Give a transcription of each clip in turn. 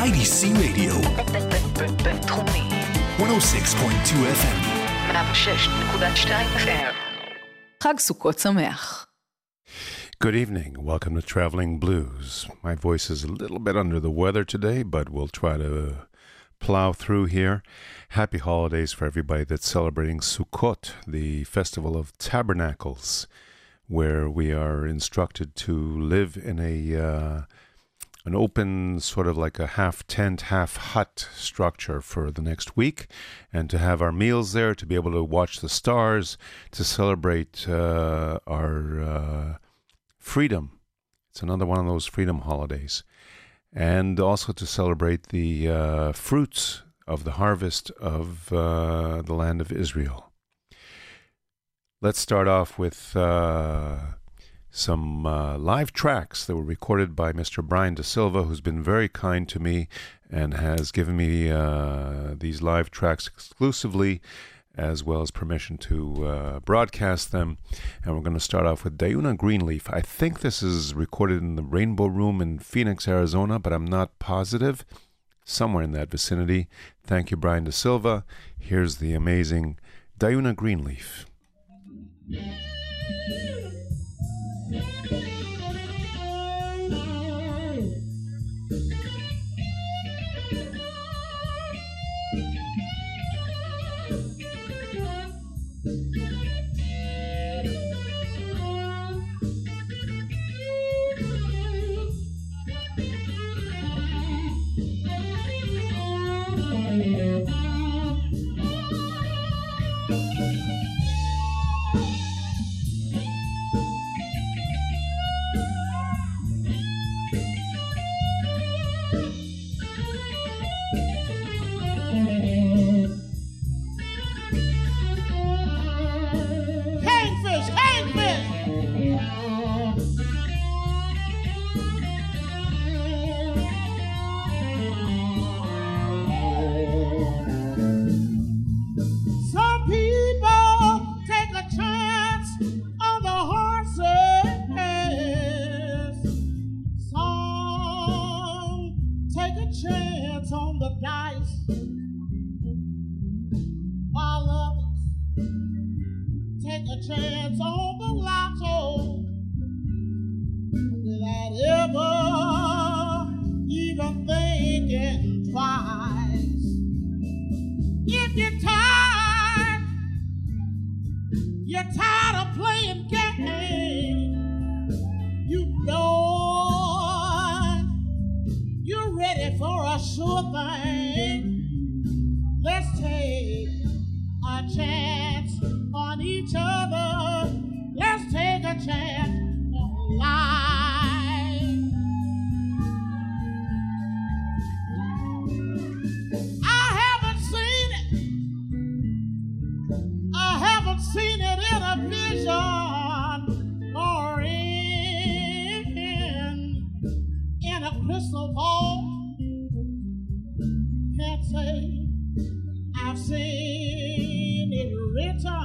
IDC Radio, בינתחומי, 106.2 FM. 106.2 FM. חג סוכות שמח. Good evening. Welcome to Traveling Blues. My voice is a little bit under the weather today, but we'll try to plow through here. Happy holidays for everybody that's celebrating Sukkot, the festival of tabernacles, where we are instructed to live in a uh, an open sort of like a half tent, half hut structure for the next week, and to have our meals there, to be able to watch the stars, to celebrate uh, our uh, freedom. It's another one of those freedom holidays. And also to celebrate the uh, fruits of the harvest of uh, the land of Israel. Let's start off with uh, some uh, live tracks that were recorded by Mr. Brian De Silva, who's been very kind to me and has given me uh, these live tracks exclusively, as well as permission to uh, broadcast them. And we're going to start off with Diunna Greenleaf. I think this is recorded in the Rainbow Room in Phoenix, Arizona, but I'm not positive. Somewhere in that vicinity. Thank you, Brian De Silva. Here's the amazing Diunna Greenleaf. Can't say I've seen it written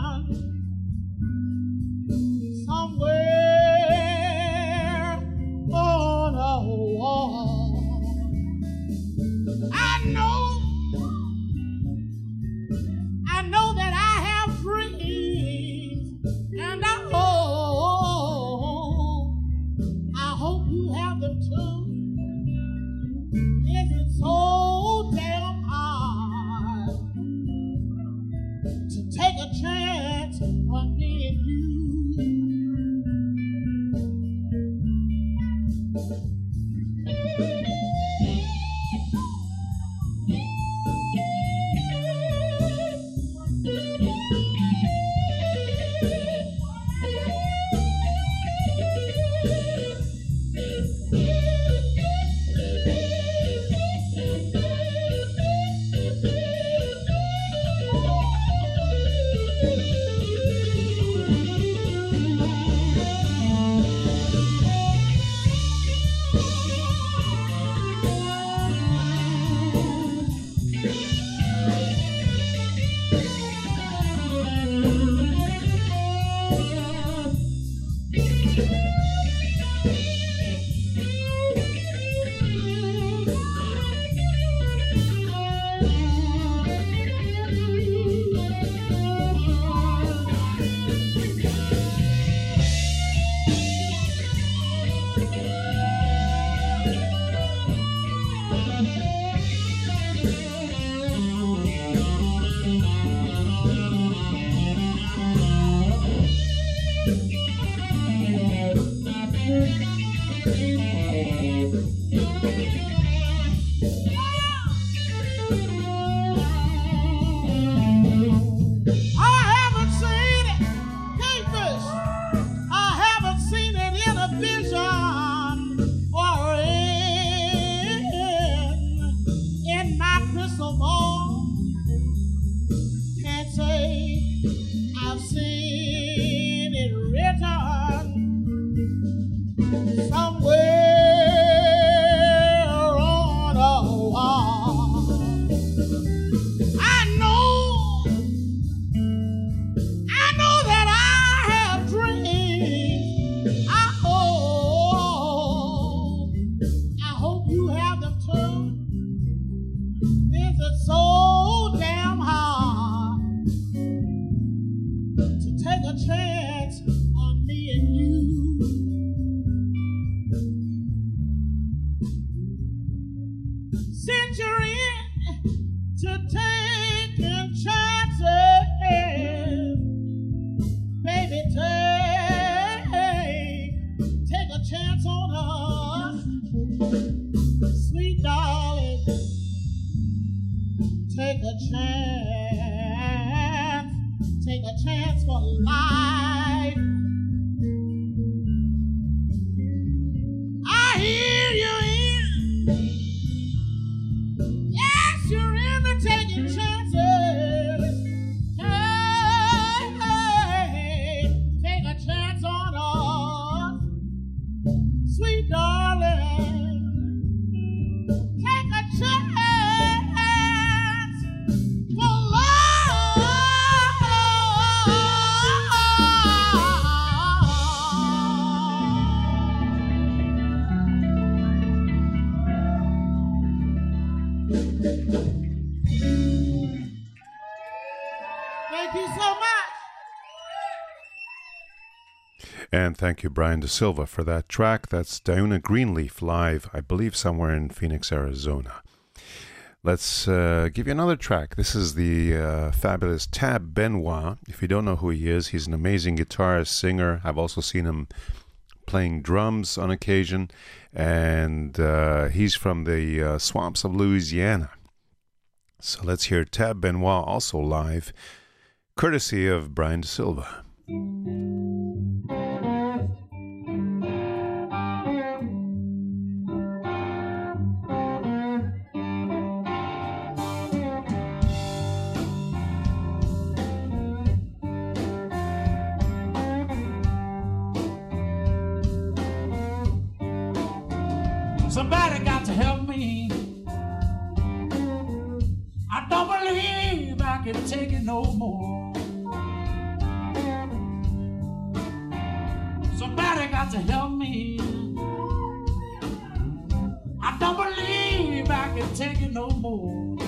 And thank you, Brian De Silva, for that track. That's Diunna Greenleaf live, I believe, somewhere in Phoenix, Arizona. Let's uh, give you another track. This is the uh, fabulous Tab Benoit. If you don't know who he is, he's an amazing guitarist, singer. I've also seen him playing drums on occasion, and uh, he's from the uh, swamps of Louisiana. So let's hear Tab Benoit also live, courtesy of Brian De Silva. Got to help me. I don't believe I can take it no more.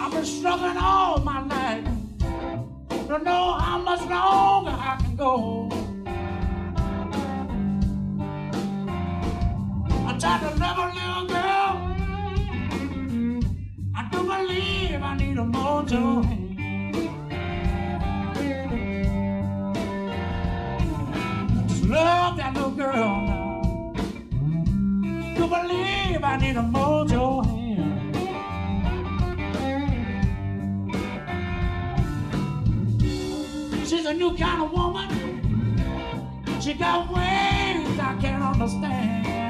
I've been struggling all my life. Don't know how much longer I can go. I tried to love a little girl. I do believe I need a mojo Just love that little girl now. Do believe I need a mojo hand. She's a new kind of woman. She got ways I can't understand.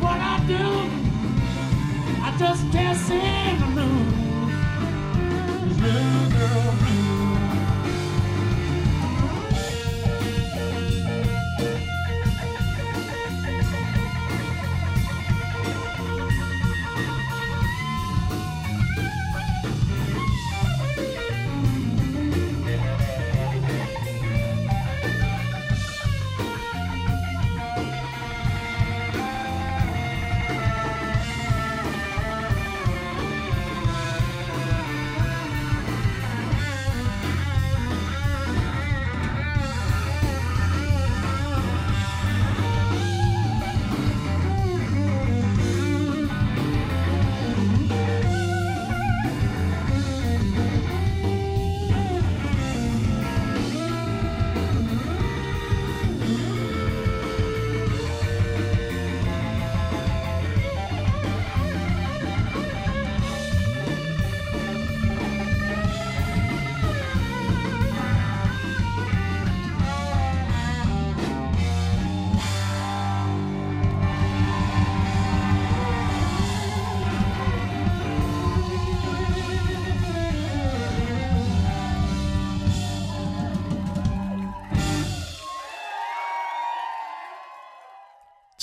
What I do, I just can't seem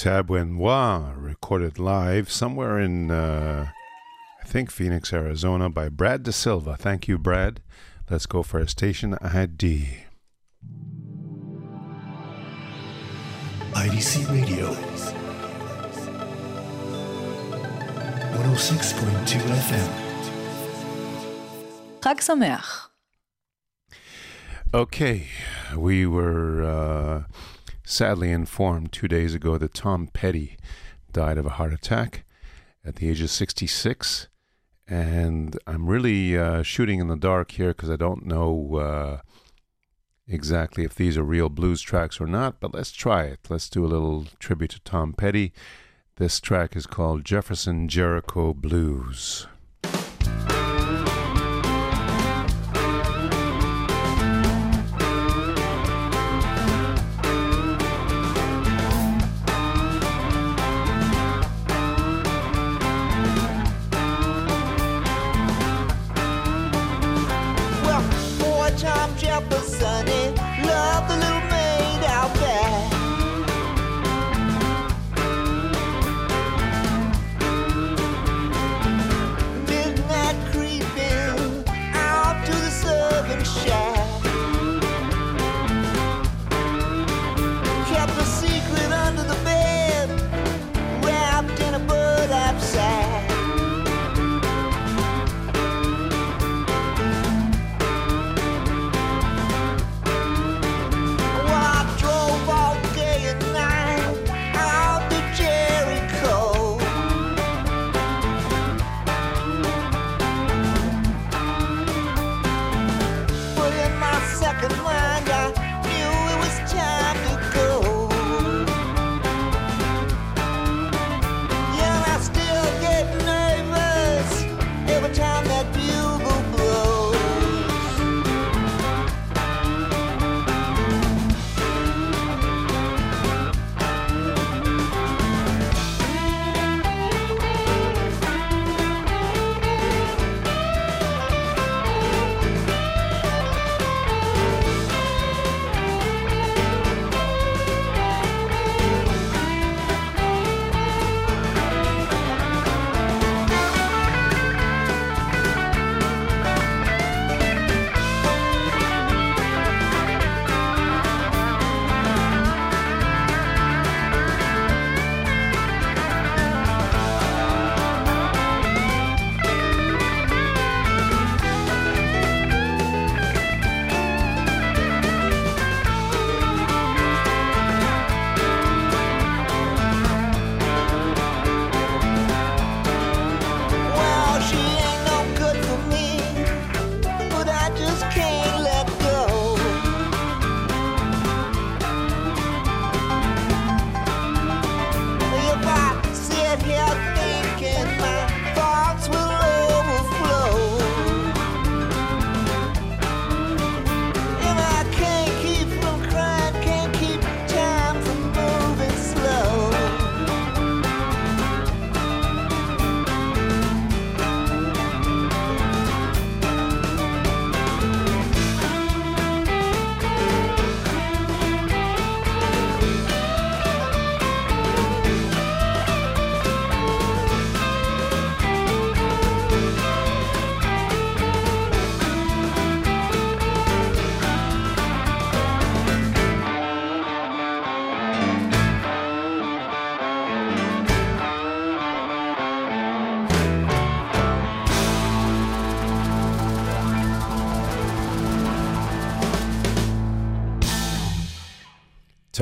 Tab Benoit, recorded live somewhere in, uh, I think, Phoenix, Arizona, by Brad De Silva. Thank you, Brad. Let's go for a station ID. IDC Radio 106.2 FM. Chag Sameach. Okay, we were. Uh, sadly informed two days ago that Tom Petty died of a heart attack at the age of 66. And I'm really uh, shooting in the dark here because I don't know uh, exactly if these are real blues tracks or not, but let's try it. Let's do a little tribute to Tom Petty. This track is called Jefferson Jericho Blues.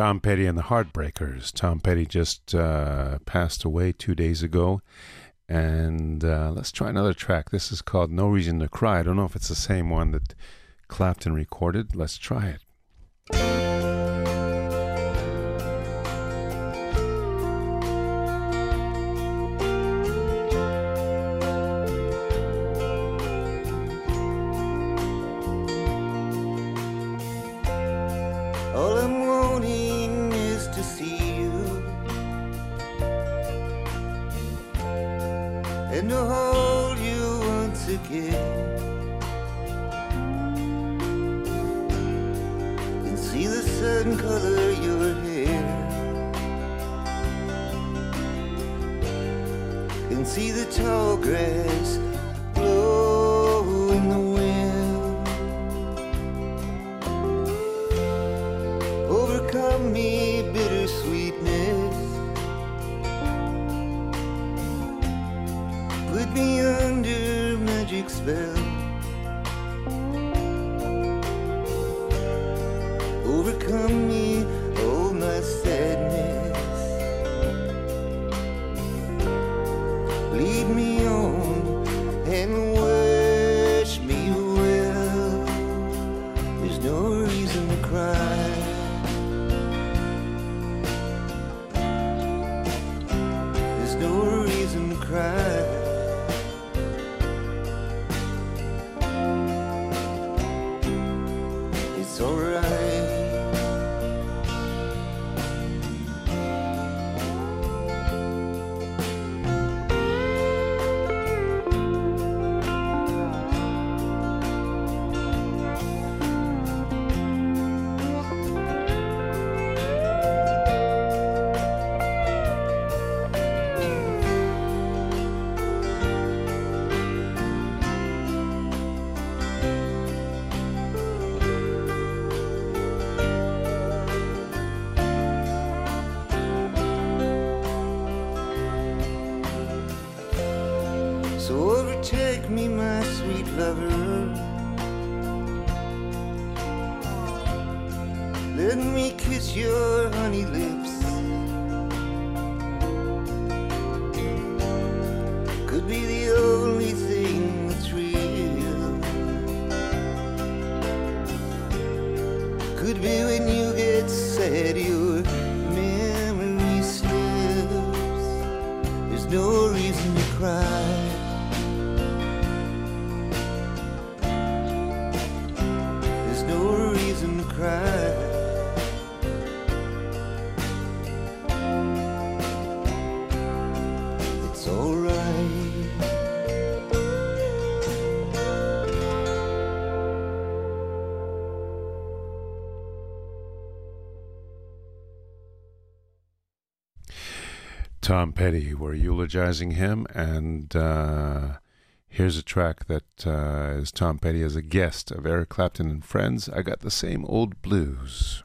Tom Petty and the Heartbreakers. Tom Petty just uh, passed away two days ago. And uh, let's try another track. This is called No Reason to Cry. I don't know if it's the same one that Clapton recorded. Let's try it. Tom Petty. We're eulogizing him, and uh, here's a track that uh, is Tom Petty as a guest of Eric Clapton and Friends. I got the same old blues.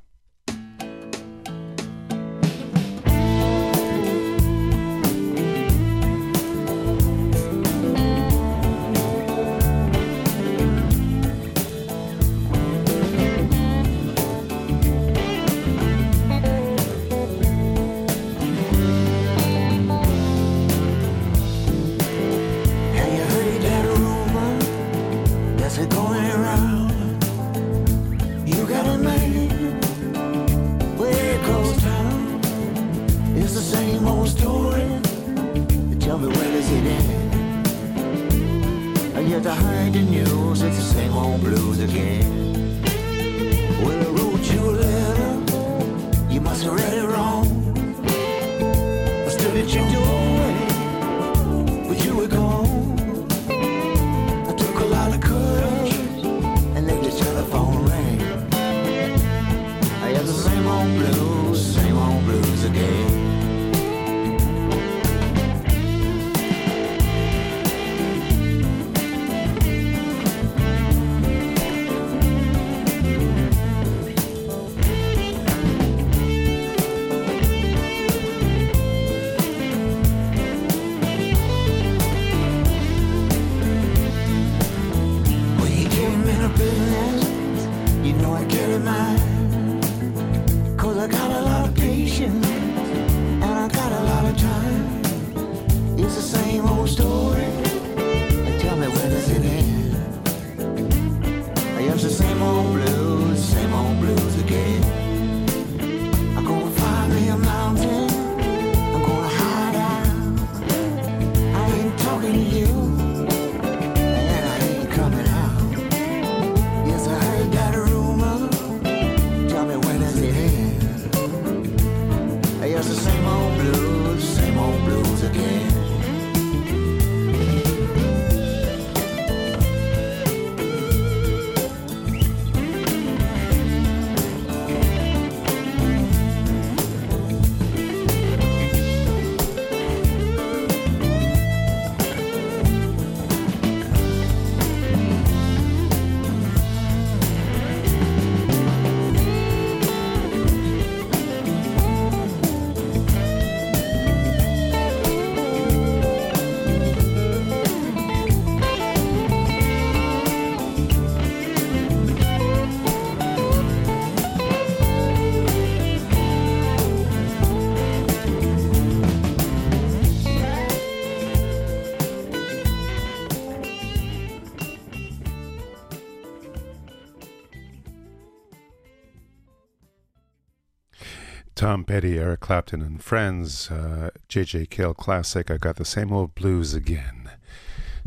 Petty, Eric Clapton, and friends. Uh, J.J. Cale classic. I got the same old blues again.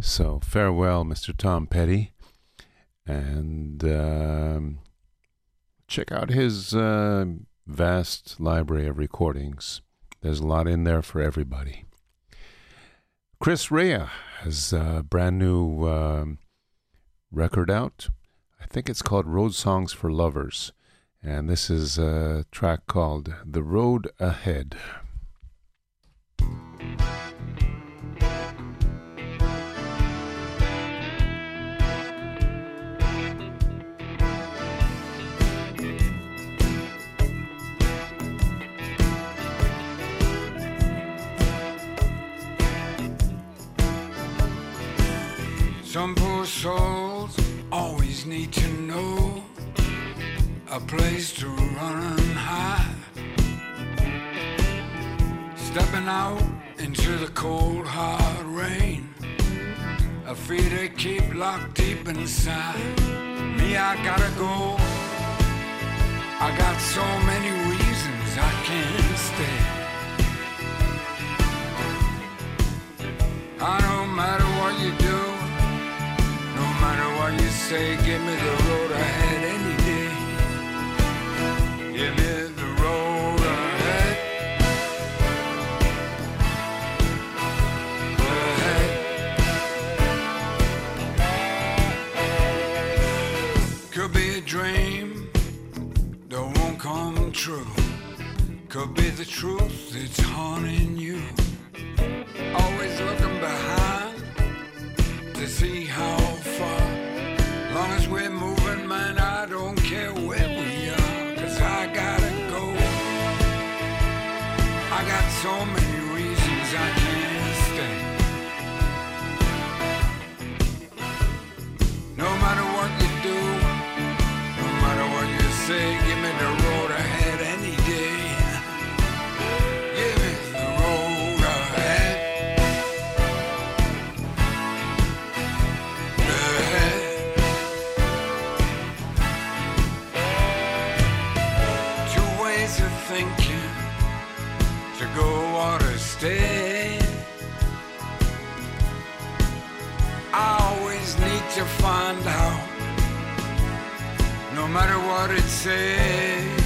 So farewell, Mr. Tom Petty, and um, check out his uh, vast library of recordings. There's a lot in there for everybody. Chris Rea has a brand new um, record out. I think it's called Road Songs for Lovers. And this is a track called The Road Ahead. Some poor souls always need to know a place to run and hide. Stepping out into the cold, hard rain. A feet they keep locked deep inside. Me, I gotta go. I got so many reasons I can't stay. I no matter what you do, no matter what you say, give me the road ahead Could be the truth that's haunting you. Always looking behind to see how far. Long as we're moving, man, matter what it says.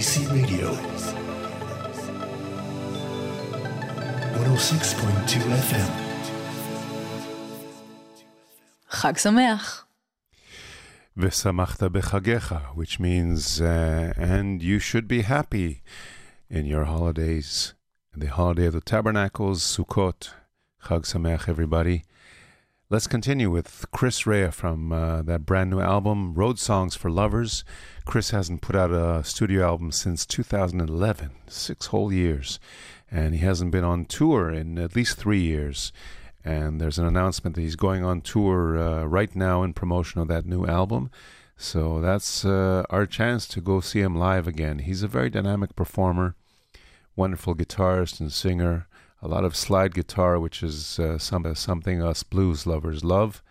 IDC Radio. 106.2 FM. חג שמח. V'samachta bechagecha, which means, uh, and you should be happy in your holidays. The holiday of the tabernacles, Sukkot. Chag Sameach, everybody. Let's continue with Chris Rea from uh, that brand new album, Road Songs for Lovers. Chris hasn't put out a studio album since 2011, six whole years, and he hasn't been on tour in at least three years. And there's an announcement that he's going on tour uh, right now in promotion of that new album. So that's uh, our chance to go see him live again. He's a very dynamic performer, wonderful guitarist and singer a lot of slide guitar, which is uh, some, something us blues lovers love.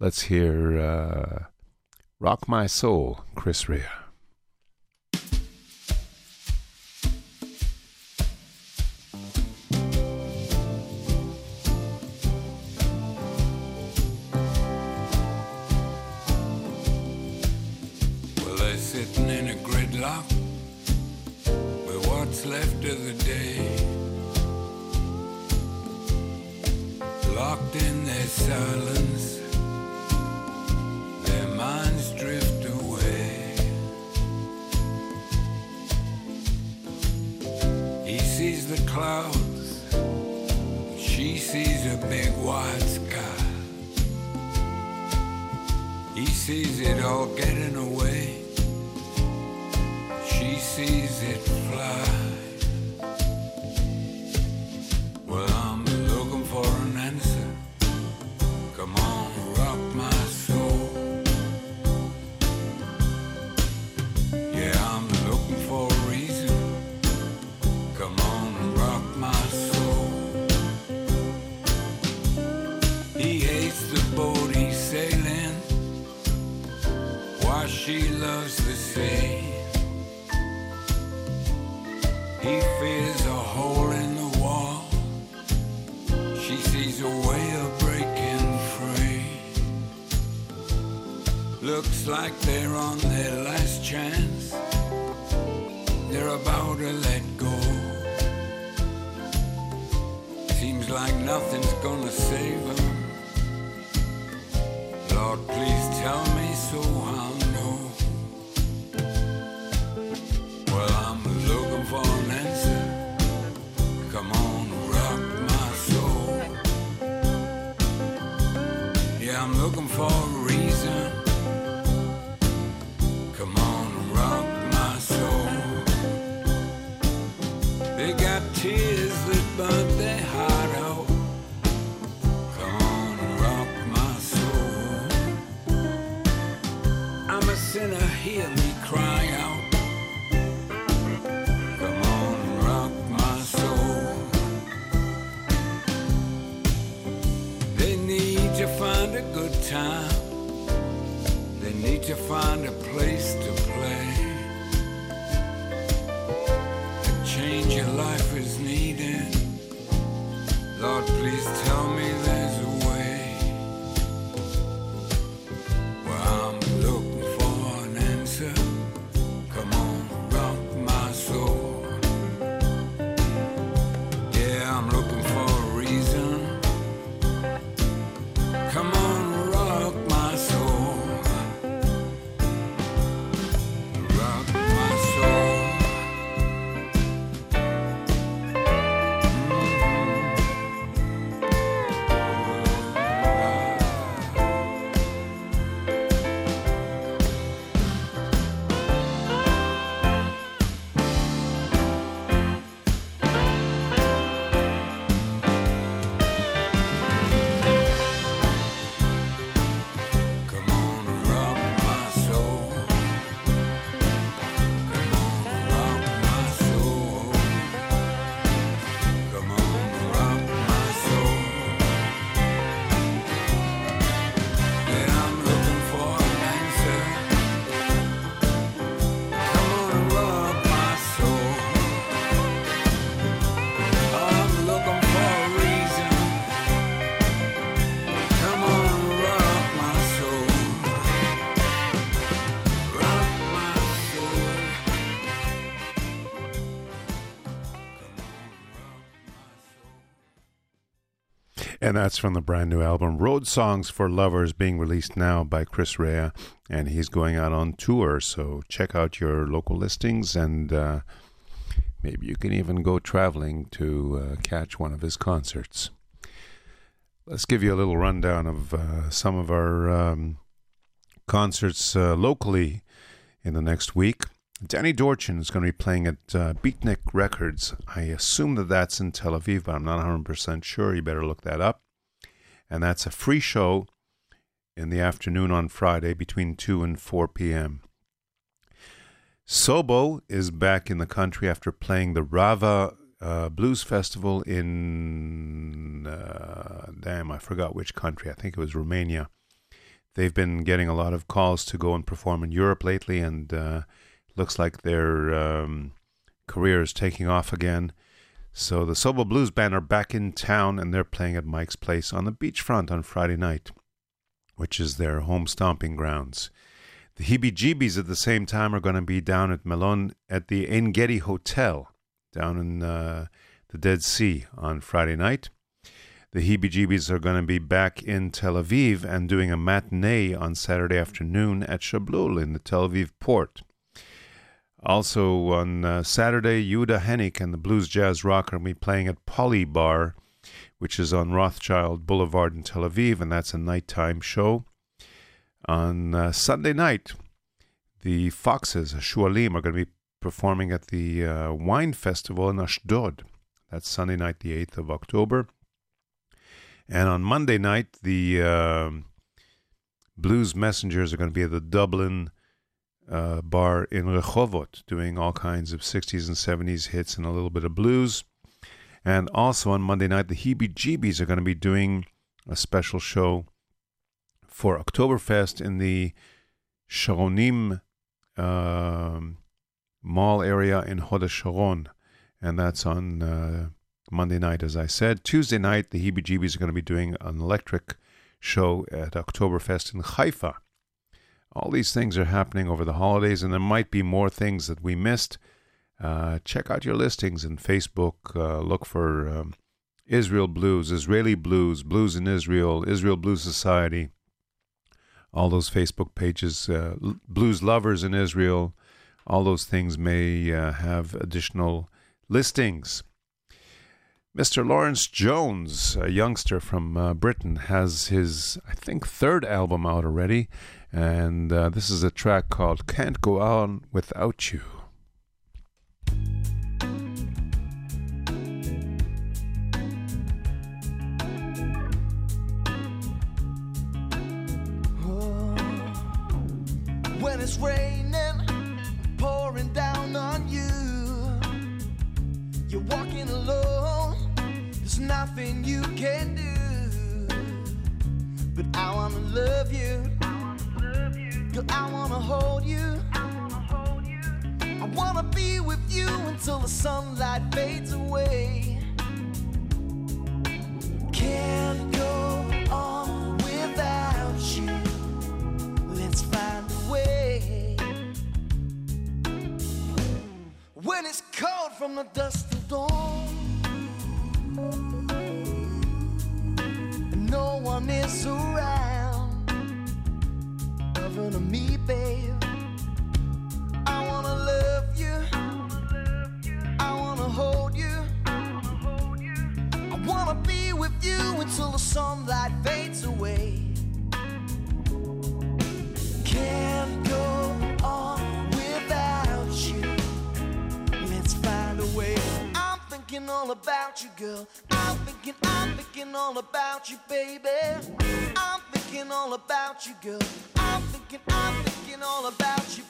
Let's hear uh, Rock My Soul, Chris Rea. Clouds, she sees a big white sky. He sees it all getting away. She sees it fly. And that's from the brand new album Road Songs for Lovers being released now by Chris Rea. And he's going out on tour. So check out your local listings and uh, maybe you can even go traveling to uh, catch one of his concerts. Let's give you a little rundown of uh, some of our um, concerts uh, locally in the next week. Danny Dorchin is going to be playing at uh, Beatnik Records. I assume that that's in Tel Aviv, but I'm not 100% sure. You better look that up. And that's a free show in the afternoon on Friday between 2 and 4 p.m. Sobo is back in the country after playing the Rava uh, Blues Festival in, uh, damn, I forgot which country. I think it was Romania. They've been getting a lot of calls to go and perform in Europe lately, and uh, looks like their um, career is taking off again. So the Sobo Blues Band are back in town, and they're playing at Mike's Place on the beachfront on Friday night, which is their home stomping grounds. The Heebie Jeebies at the same time are going to be down at Melon at the Engedi Hotel down in uh, the Dead Sea on Friday night. The Heebie Jeebies are going to be back in Tel Aviv and doing a matinee on Saturday afternoon at Shablul in the Tel Aviv port. Also on uh, Saturday, Yuda Hennick and the Blues Jazz Rocker will be playing at Polly Bar, which is on Rothschild Boulevard in Tel Aviv, and that's a nighttime show. On uh, Sunday night, the Foxes, Shualim, are going to be performing at the uh, Wine Festival in Ashdod. That's Sunday night, the 8th of October. And on Monday night, the uh, Blues Messengers are going to be at the Dublin uh, bar in Rehovot, doing all kinds of 60s and 70s hits and a little bit of blues. And also on Monday night, the Heebie Jeebies are going to be doing a special show for Oktoberfest in the Sharonim um, Mall area in Hod Sharon, and that's on uh, Monday night, as I said. Tuesday night, the Heebie Jeebies are going to be doing an electric show at Oktoberfest in Haifa. All these things are happening over the holidays, and there might be more things that we missed. Uh, check out your listings in Facebook. Uh, look for um, Israel Blues, Israeli Blues, Blues in Israel, Israel Blues Society. All those Facebook pages, uh, Blues Lovers in Israel, all those things may uh, have additional listings. Mr. Lawrence Jones, a youngster from uh, Britain, has his, I think, third album out already, and uh, this is a track called Can't Go On Without You. Oh, when it's raining, pouring down on you. You're walking alone, there's nothing you can do. But I wanna love you, girl, I wanna hold you. I wanna be with you until the sunlight fades away. Can't go on without you. Let's find a way. When it's cold from the dust of dawn, and no one is around, other than me, babe. I wanna love you. I wanna hold you. I wanna be with you until the sunlight fades away. Can't go on without you. Let's find a way. I'm thinking all about you, girl. I'm thinking, I'm thinking all about you, baby. I'm thinking all about you, girl. I'm thinking, I'm thinking all about you,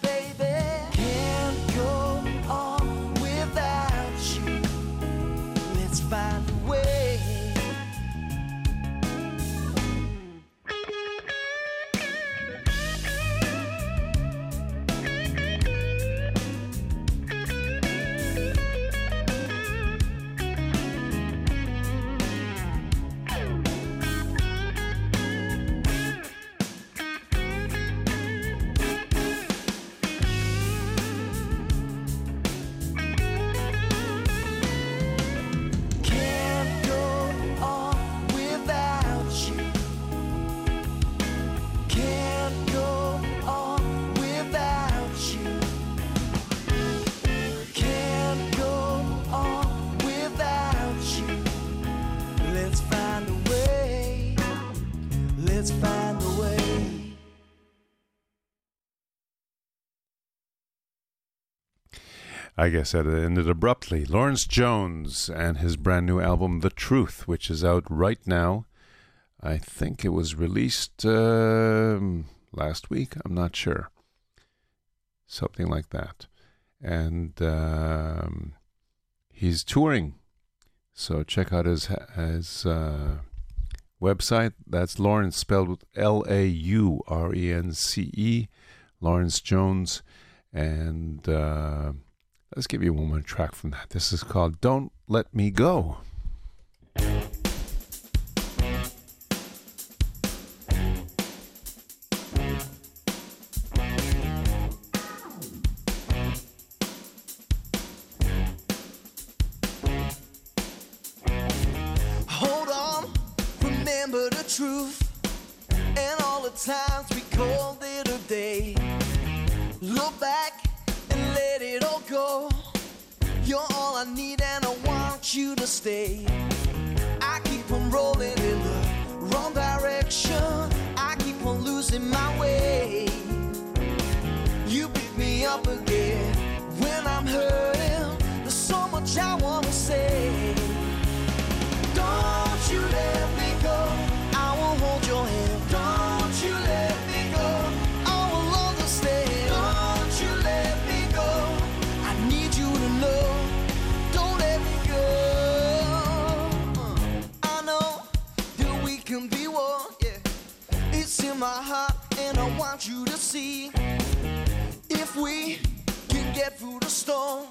I guess that ended abruptly. Lawrence Jones and his brand new album, The Truth, which is out right now. I think it was released um last week. I'm not sure. Something like that. And um, he's touring. So check out his, his uh, website. That's Lawrence, spelled with L A U R E N C E, Lawrence Jones. And uh, let's give you one more track from that. This is called Don't Let Me Go. Hold on, remember the truth and all the times we called it a day. Go. You're all I need, and I want you to stay. I keep on rolling in the wrong direction. I keep on losing my way. You pick me up again when I'm hurting. There's so much I wanna say. See if we can get through the storm.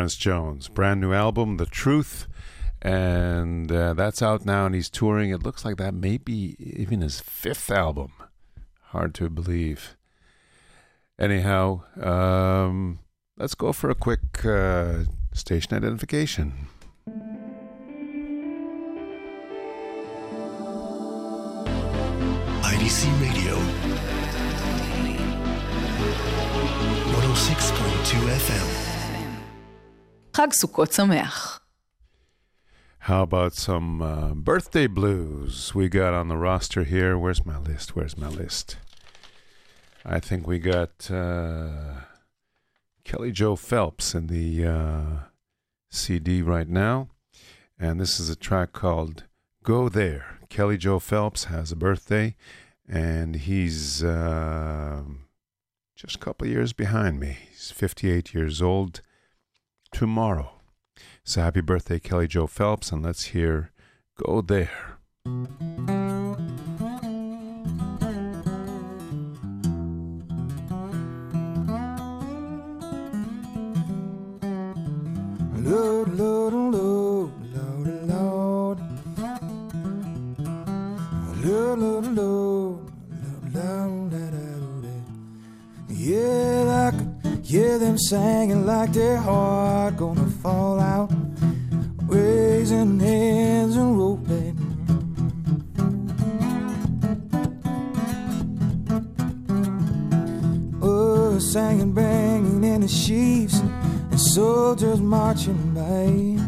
Lawrence Jones, brand new album, The Truth, and uh, that's out now, and he's touring. It looks like that may be even his fifth album. Hard to believe. Anyhow, um, let's go for a quick uh, station identification. IDC Radio. 106.2 FM. חג סוכות שמח. How about some uh, birthday blues we got on the roster here? Where's my list? Where's my list? I think we got uh, Kelly Joe Phelps in the uh, CD right now. And this is a track called Go There. Kelly Joe Phelps has a birthday, and he's uh, just a couple years behind me. He's 58 years old tomorrow. So happy birthday, Kelly Joe Phelps, and let's hear Go There. Hear them singing like their heart gonna fall out, raising hands and roping. Oh, singing, banging in the sheaves, and soldiers marching by.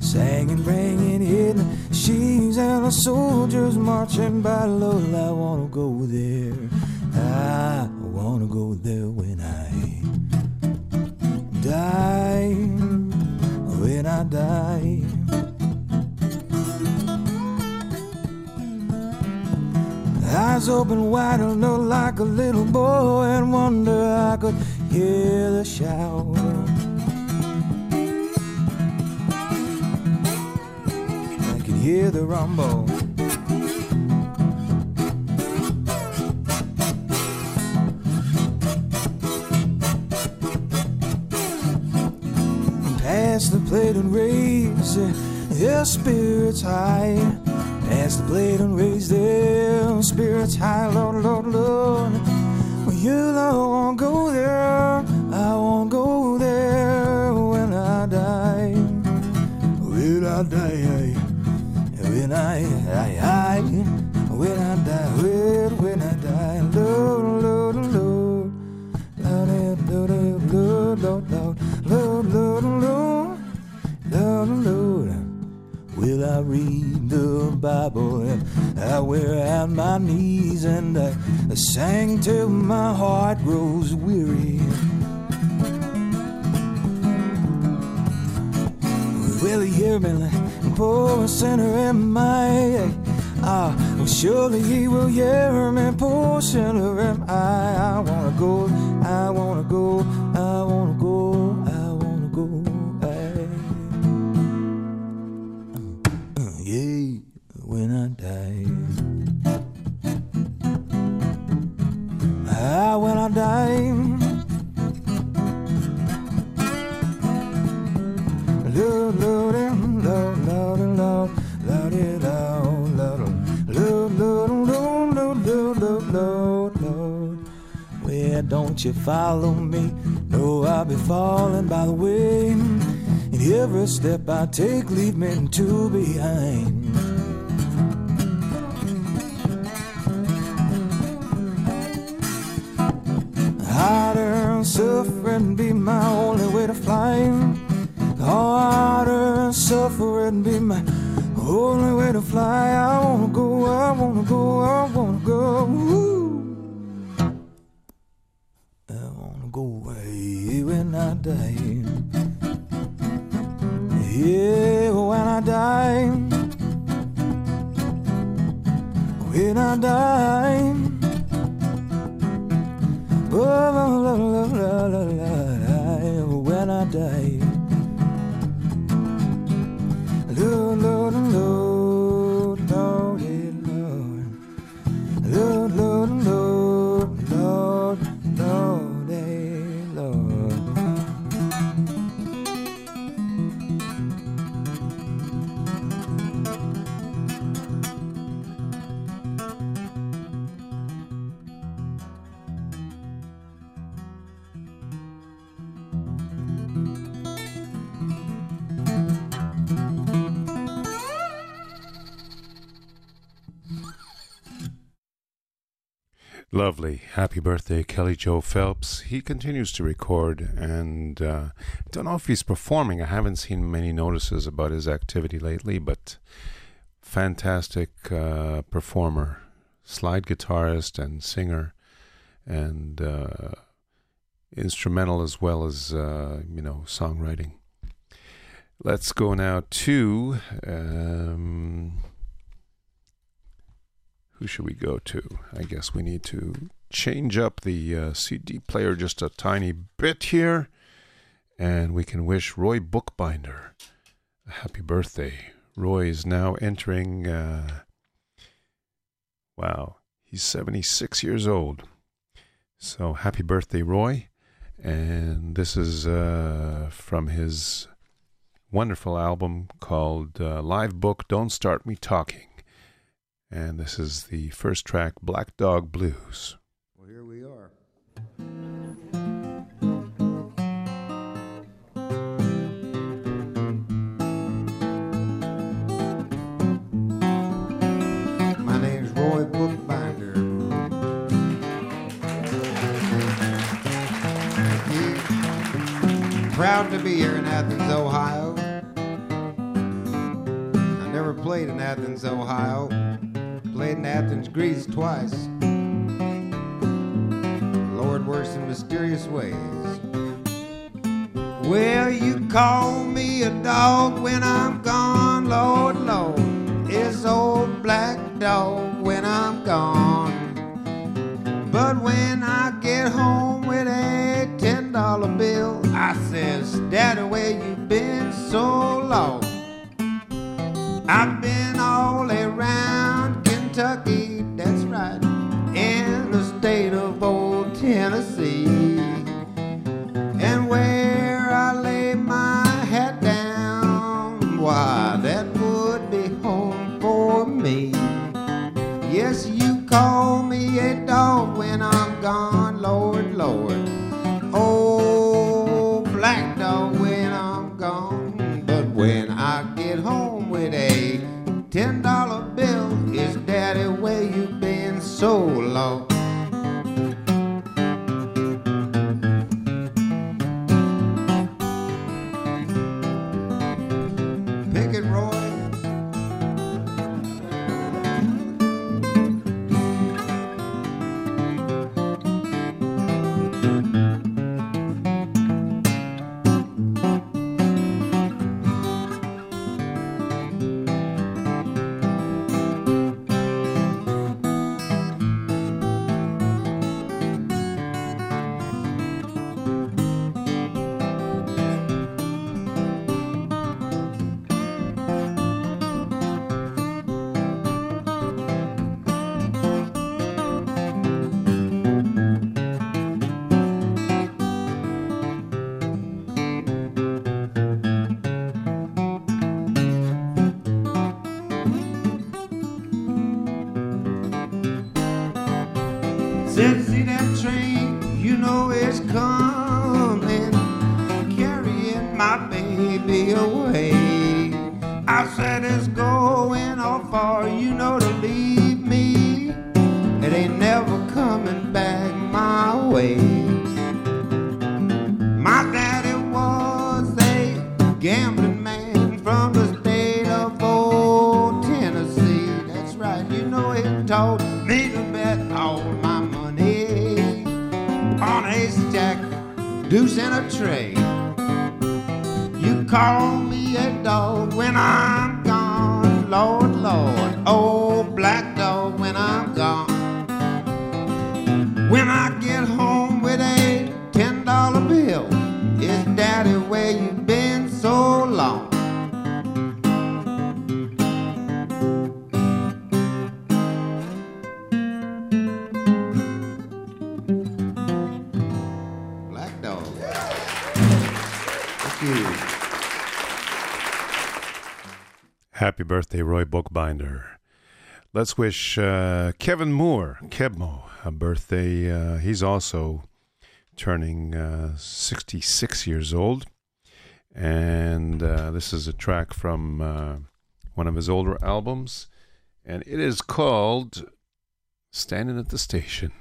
Singing, bringing in the sheaves, and the soldiers marching by. Lord, I wanna go there. I wanna go there when I die. When I die. Eyes open wide and look like a little boy and wonder I could hear the shout. I can hear the rumble. Pass the plate and raise their spirits high. Pass the plate and raise their spirits high, Lord, Lord, Lord. Well, you Lord, won't go there. I won't go there when I die. When I die, when I, I, I, when I I read the Bible and I wear out my knees and I, I sing till my heart grows weary? Will you hear me like poor sinner am I? Ah, well surely he will hear me, poor sinner am I. I wanna go, I wanna go, I wanna don't you follow me? No, I'll be falling by the way. And every step I take leave me two behind. Harder and suffering be my only way to fly. Harder and suffering be my only way to fly. I wanna go, I wanna go, I wanna go. Ooh. Go away when I die. Yeah, when I die. When I die. Birthday, Kelly Joe Phelps. He continues to record, and uh, don't know if he's performing. I haven't seen many notices about his activity lately, but fantastic uh, performer, slide guitarist, and singer, and uh, instrumental as well as, uh, you know, songwriting. Let's go now to. Um, who should we go to? I guess we need to change up the uh, CD player just a tiny bit here. And we can wish Roy Bookbinder a happy birthday. Roy is now entering, uh, wow, he's 76 years old. So happy birthday, Roy. And this is uh, from his wonderful album called uh, Live Book Don't Start Me Talking. And this is the first track, Black Dog Blues. proud to be here in Athens, Ohio. I never played in Athens, Ohio. Played in Athens, Greece twice. Lord works in mysterious ways. Well, you call me a dog when I'm gone, Lord, Lord. It's old black dog when I'm gone. But when I get home with a ten dollar bill, Daddy, where you been so long? Let's wish uh, Kevin Moore, Keb' Mo', a birthday. Uh, he's also turning uh, 66 years old. And uh, this is a track from uh, one of his older albums. And it is called Standing at the Station.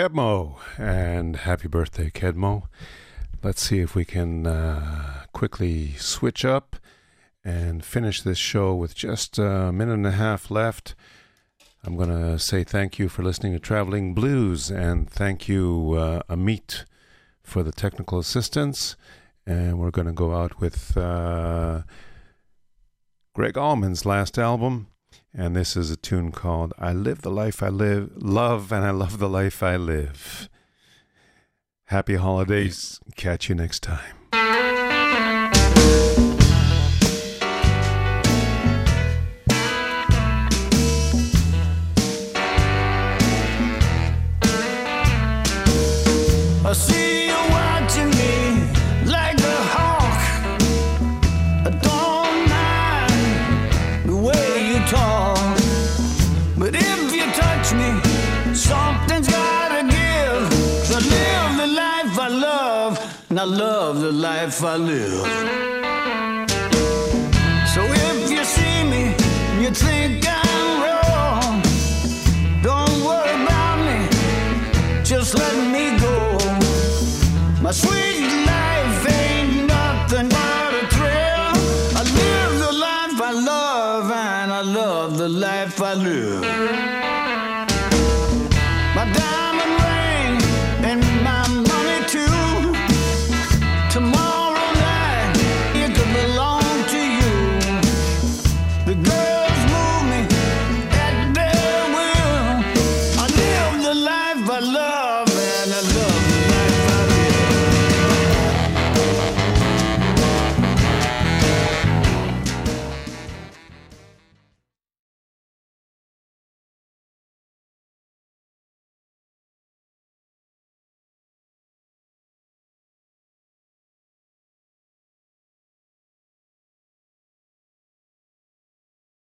Keb' Mo', and happy birthday, Keb' Mo'. Let's see if we can uh, quickly switch up and finish this show with just a minute and a half left. I'm going to say thank you for listening to Traveling Blues, and thank you, uh, Amit, for the technical assistance. And we're going to go out with uh, Gregg Allman's last album, and this is a tune called I Live the Life I Live, Love, and I Love the Life I Live. Happy holidays. Catch you next time. I live.